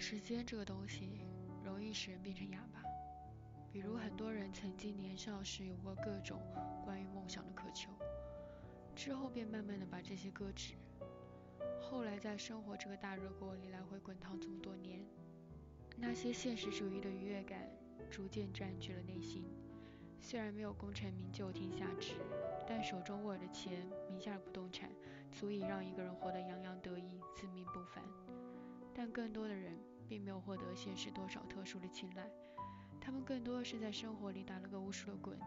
时间这个东西，容易使人变成哑巴。比如很多人曾经年少时有过各种关于梦想的渴求，之后便慢慢的把这些搁置。后来在生活这个大热锅里来回滚烫这么多年，那些现实主义的愉悦感逐渐占据了内心。虽然没有功成名就天下知，但手中握着钱，名下的不动产，足以让一个人活得洋洋得意，自命不凡。但更多的人并没有获得现实多少特殊的青睐，他们更多的是在生活里打了个无数的滚，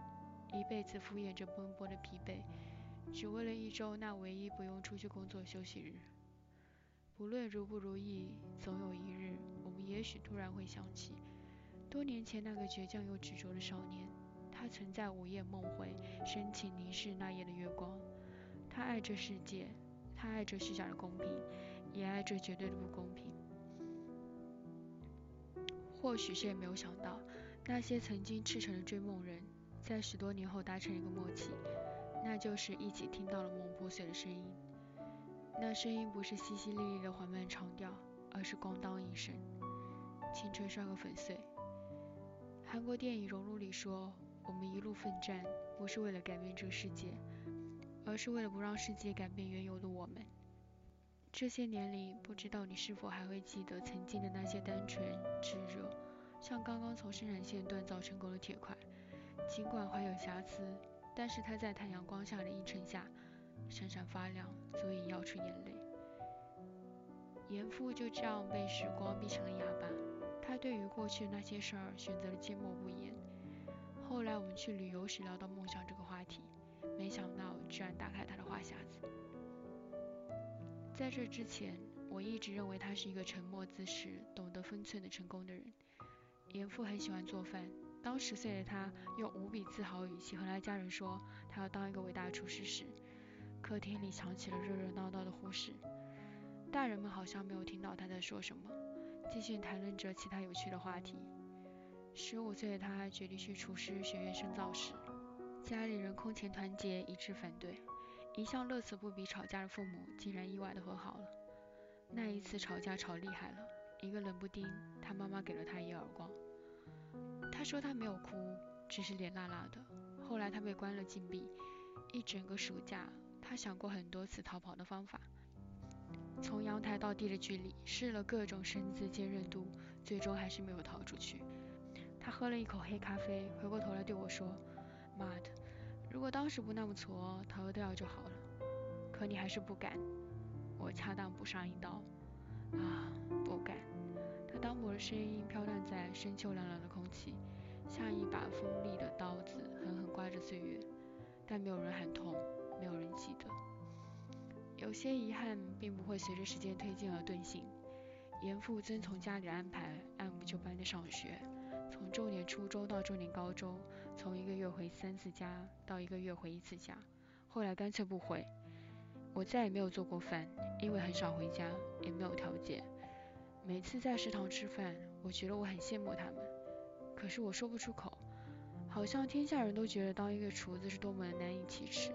一辈子敷衍着奔波的疲惫，只为了一周那唯一不用出去工作休息日。不论如不如意，总有一日，我们也许突然会想起多年前那个倔强又执着的少年。他曾在午夜梦回，深情凝视那夜的月光。他爱这世界，他爱这虚假的公平，也爱这绝对的不公平。或许谁也没有想到，那些曾经赤诚的追梦人，在十多年后达成一个默契，那就是一起听到了梦破碎的声音。那声音不是淅淅沥沥的缓慢长调，而是咣当一声，青春摔个粉碎。韩国电影《熔炉》里说。我们一路奋战，不是为了改变这个世界，而是为了不让世界改变原有的我们。这些年里，不知道你是否还会记得曾经的那些单纯炙热，像刚刚从生产线锻造成功的铁块。尽管怀有瑕疵，但是它在太阳光下的映衬下闪闪发亮，足以耀出眼泪。严父就这样被时光逼成了哑巴，他对于过去的那些事儿选择了缄默不言。后来我们去旅游时聊到梦想这个话题，没想到居然打开他的话匣子。在这之前，我一直认为他是一个沉默自持、懂得分寸的成功的人。严父很喜欢做饭，当十岁的他用无比自豪语气和他家人说他要当一个伟大的厨师时，客厅里响起了热热闹闹的呼声。大人们好像没有听到他在说什么，继续谈论着其他有趣的话题。十五岁的他决定去厨师学院深造时，家里人空前团结，一致反对。一向乐此不疲吵架的父母，竟然意外的和好了。那一次吵架吵厉害了，一个冷不丁，他妈妈给了他一耳光。他说他没有哭，只是脸辣辣的。后来他被关了禁闭，一整个暑假，他想过很多次逃跑的方法，从阳台到地的距离，试了各种绳子坚韧度，最终还是没有逃出去。他喝了一口黑咖啡，回过头来对我说：“妈的，如果当时不那么挫，逃掉就好了。可你还是不敢。”我恰当补上一刀：“啊，不敢。”他单薄的声音飘荡在深秋凉凉的空气，像一把锋利的刀子，狠狠刮着岁月。但没有人喊痛，没有人记得。有些遗憾并不会随着时间推进而遁形。严父遵从家里安排，按部就班的上学。从重点初中到重点高中，从一个月回三次家到一个月回一次家，后来干脆不回。我再也没有做过饭，因为很少回家，也没有条件。每次在食堂吃饭，我觉得我很羡慕他们，可是我说不出口，好像天下人都觉得当一个厨子是多么的难以启齿，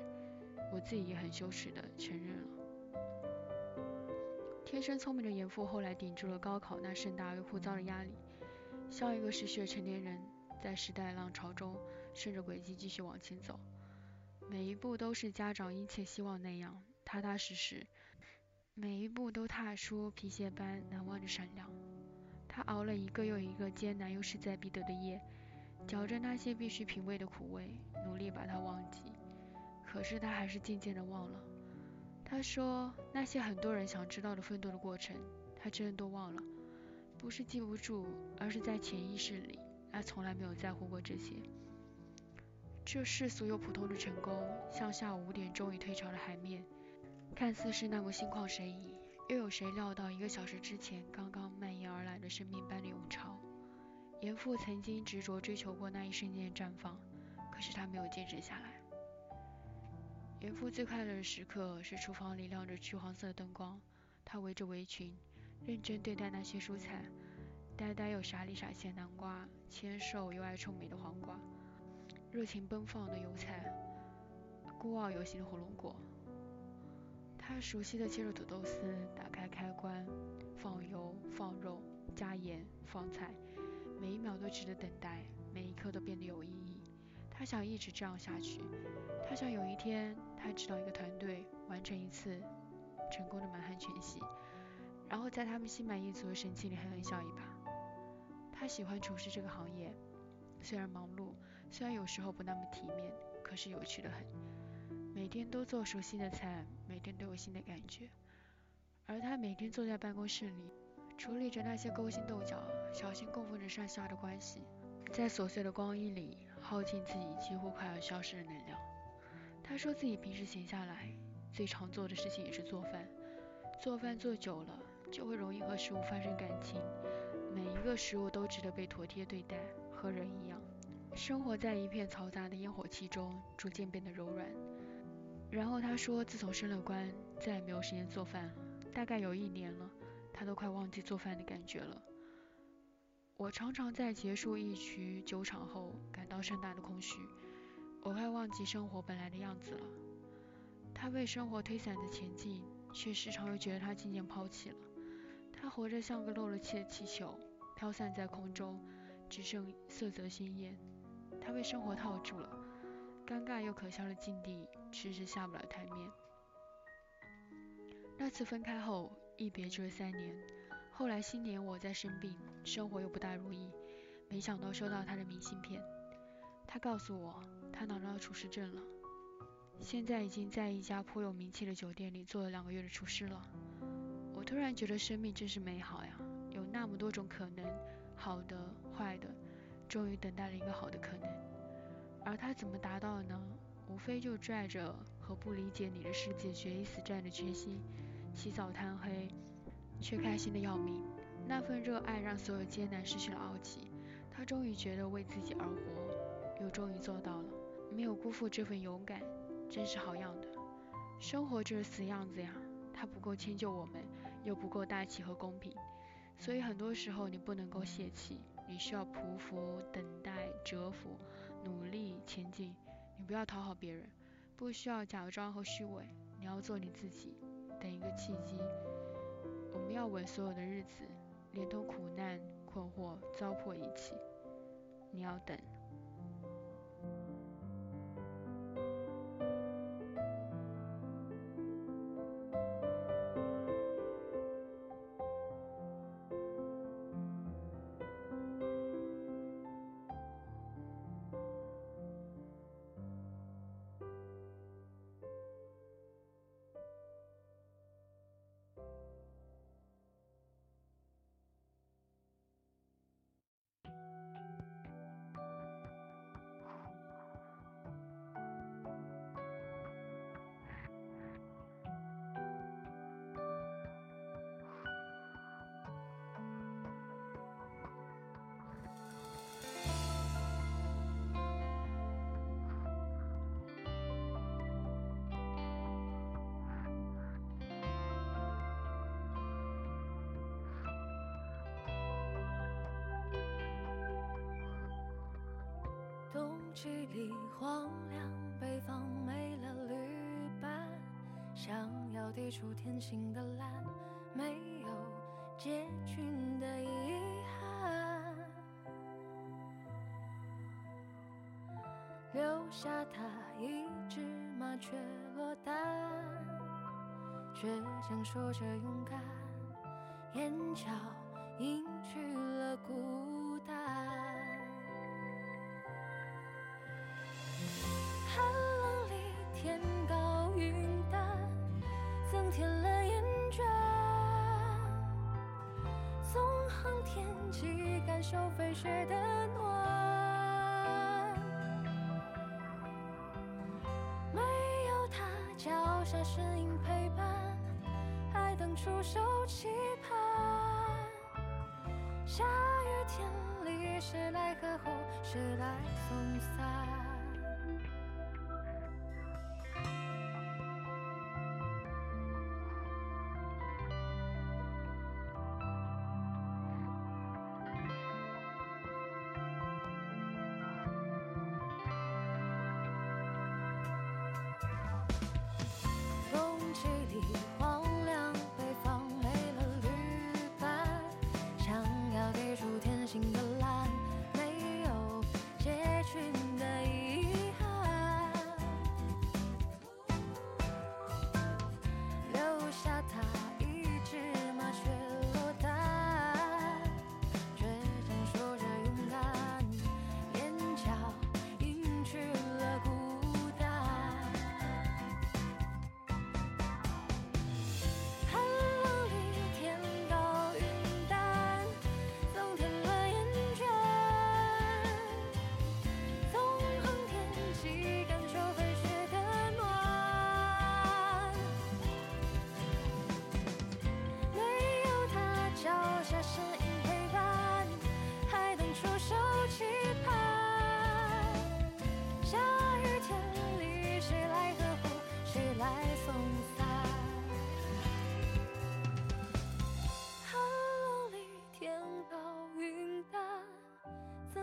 我自己也很羞耻的承认了。天生聪明的严父后来顶住了高考那盛大又枯燥的压力。像一个失去的成年人，在时代浪潮中顺着轨迹继续往前走，每一步都是家长殷切希望那样踏踏实实，每一步都踏出皮鞋般难忘的闪亮。他熬了一个又一个艰难又势在必得的夜，嚼着那些必须品味的苦味，努力把它忘记。可是他还是渐渐的忘了。他说那些很多人想知道的奋斗的过程，他真的都忘了。不是记不住，而是在潜意识里，他从来没有在乎过这些。这世俗又普通的成功，像下午五点终于退潮的海面，看似是那么心旷神怡，又有谁料到一个小时之前刚刚蔓延而来的生命般的涌潮？严父曾经执着追求过那一瞬间的绽放，可是他没有坚持下来。严父最快乐的时刻是厨房里亮着橘黄色的灯光，他围着围裙。认真对待那些蔬菜，呆呆又傻里傻气的南瓜，纤瘦又爱臭美的黄瓜，热情奔放的油菜，孤傲有型的火龙果。他熟悉的切入土豆丝，打开开关，放油放肉加盐放菜，每一秒都值得等待，每一刻都变得有意义。他想一直这样下去，他想有一天他指导一个团队完成一次成功的满汉全席，然后在他们心满意足的神情里狠狠笑一把。他喜欢厨师这个行业，虽然忙碌，虽然有时候不那么体面，可是有趣的很。每天都做熟悉的菜，每天都有新的感觉。而他每天坐在办公室里，处理着那些勾心斗角、小心供奉着上下的关系，在琐碎的光阴里。耗尽自己几乎快要消失的能量。他说自己平时闲下来最常做的事情也是做饭。做饭做久了就会容易和食物发生感情，每一个食物都值得被妥帖对待，和人一样。生活在一片嘈杂的烟火气中，逐渐变得柔软。然后他说，自从升了官，再也没有时间做饭。大概有一年了，他都快忘记做饭的感觉了。我常常在结束一局酒场后感到盛大的空虚，我快忘记生活本来的样子了。他为生活推搡着前进，却时常又觉得他渐渐抛弃了。他活着像个漏了气的气球，飘散在空中，只剩色泽鲜艳。他被生活套住了，尴尬又可笑的境地迟迟下不了台面。那次分开后，一别就是三年。后来新年我在生病，生活又不大如意，没想到收到他的明信片。他告诉我，他拿到厨师证了，现在已经在一家颇有名气的酒店里做了两个月的厨师了。我突然觉得生命真是美好呀，有那么多种可能，好的、坏的，终于等待了一个好的可能。而他怎么达到呢？无非就拽着和不理解你的世界决一死战的决心，起早贪黑。却开心的要命，那份热爱让所有艰难失去了傲气。他终于觉得为自己而活，又终于做到了，没有辜负这份勇敢，真是好样的。生活就是死样子呀，他不够迁就我们，又不够大气和公平，所以很多时候你不能够泄气，你需要匍匐、等待、蛰伏、努力前进。你不要讨好别人，不需要假装和虚伪，你要做你自己，等一个契机。我们要为所有的日子，连同苦难、困惑、糟粕一起。你要等。季里荒凉，北方没了旅伴，想要抵触天性的蓝，没有结群的遗憾，留下他一只麻雀落单，倔强说着勇敢，眼角隐去了孤天气，感受飞雪的暖。没有他脚下身影陪伴，还等出手期盼。下雨天里，谁来呵护，谁来送伞？荒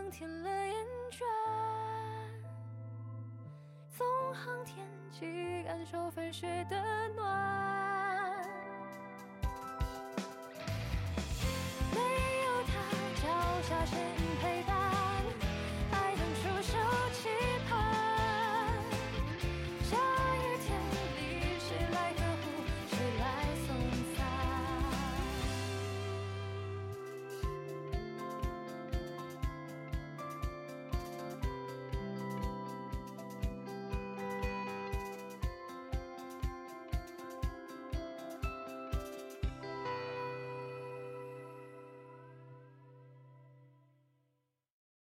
增添了厌倦。纵横天际，感受飞雪的暖。没有他，脚下是。